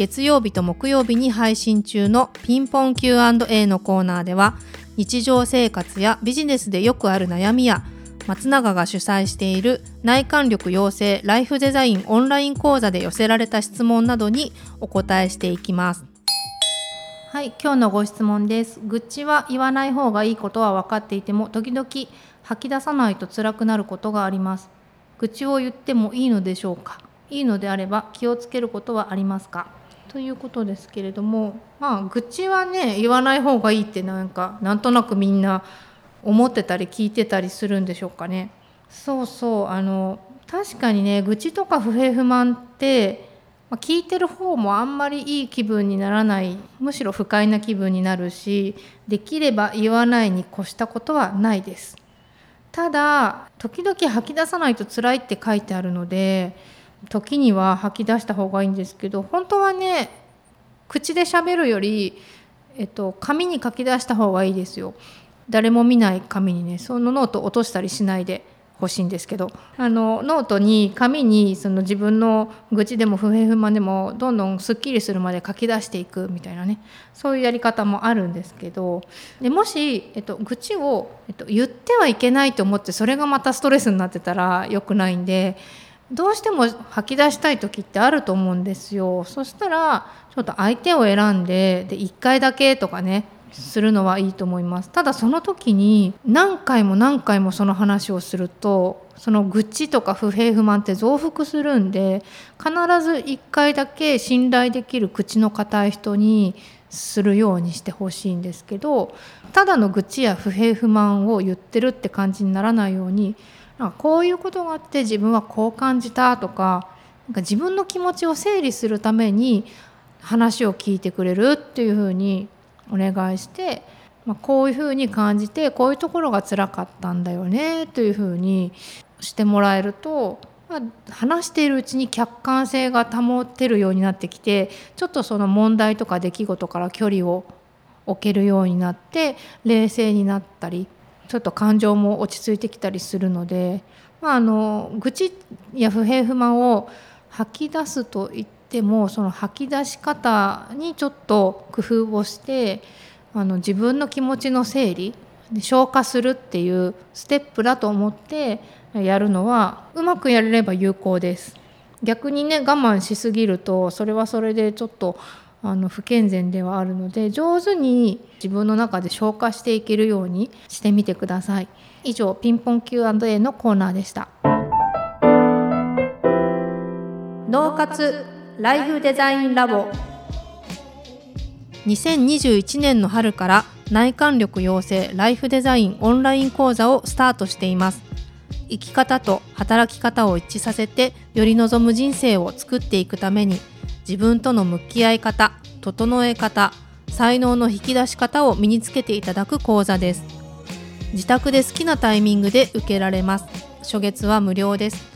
月曜日と木曜日に配信中のピンポン Q&A のコーナーでは日常生活やビジネスでよくある悩みや松永が主催している内観力養成ライフデザインオンライン講座で寄せられた質問などにお答えしていきます。はい、今日のご質問です。愚痴は言わない方がいいことは分かっていても時々吐き出さないと辛くなることがあります。愚痴を言ってもいいのでしょうか？いいのであれば気をつけることはありますか？ということですけれどもまあ愚痴はね言わない方がいいってなんかなんとなくみんな思ってたり聞いてたりするんでしょうかね。そうそうあの確かにね愚痴とか不平不満ってま聞いてる方もあんまりいい気分にならないむしろ不快な気分になるしできれば言わないに越したことはないです。ただ時々吐き出さないと辛いって書いてあるので時には吐き出した方がいいんですけど本当はね口で喋るより、えっと、紙に書き出した方がいいですよ。誰も見ない紙にねそのノート落としたりしないでほしいんですけどあのノートに紙にその自分の愚痴でも不平不満でもどんどんすっきりするまで書き出していくみたいなねそういうやり方もあるんですけどでもし、えっと、愚痴を、えっと、言ってはいけないと思ってそれがまたストレスになってたら良くないんでどうしても吐き出したい時ってあると思うんですよ。そしたらちょっと相手を選んでで1回だけとかねするのはいいと思います。ただその時に何回も何回もその話をするとその愚痴とか不平不満って増幅するんで必ず1回だけ信頼できる口の堅い人にするようにしてほしいんですけどただの愚痴や不平不満を言ってるって感じにならないようになんかこういうことがあって自分はこう感じたとかなんか自分の気持ちを整理するために話を聞いてくれるっていうふうにお願いして、まあ、こういうふうに感じてこういうところが辛かったんだよねというふうにしてもらえると、まあ、話しているうちに客観性が保てるようになってきてちょっとその問題とか出来事から距離を置けるようになって冷静になったりちょっと感情も落ち着いてきたりするので、まあ、あの愚痴や不平不満を吐き出すと言ってもその吐き出し方にちょっと工夫をしてあの自分の気持ちの整理消化するっていうステップだと思ってやるのはうまくやれれば有効です。逆にね我慢しすぎるとそれはそれでちょっとあの不健全ではあるので上手に自分の中で消化していけるようにしてみてください。以上ピンポン Q&A のコーナーでした。脳活ライフデザインラボ。2021年の春から内観力養成ライフデザインオンライン講座をスタートしています。生き方と働き方を一致させてより望む人生を作っていくために自分との向き合い方整え方才能の引き出し方を身につけていただく講座です。自宅で好きなタイミングで受けられます。初月は無料です。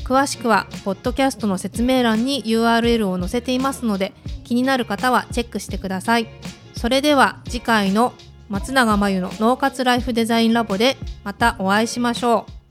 詳しくはポッドキャストの説明欄に URL を載せていますので気になる方はチェックしてください。それでは次回の松永真由の脳活ライフデザインラボでまたお会いしましょう。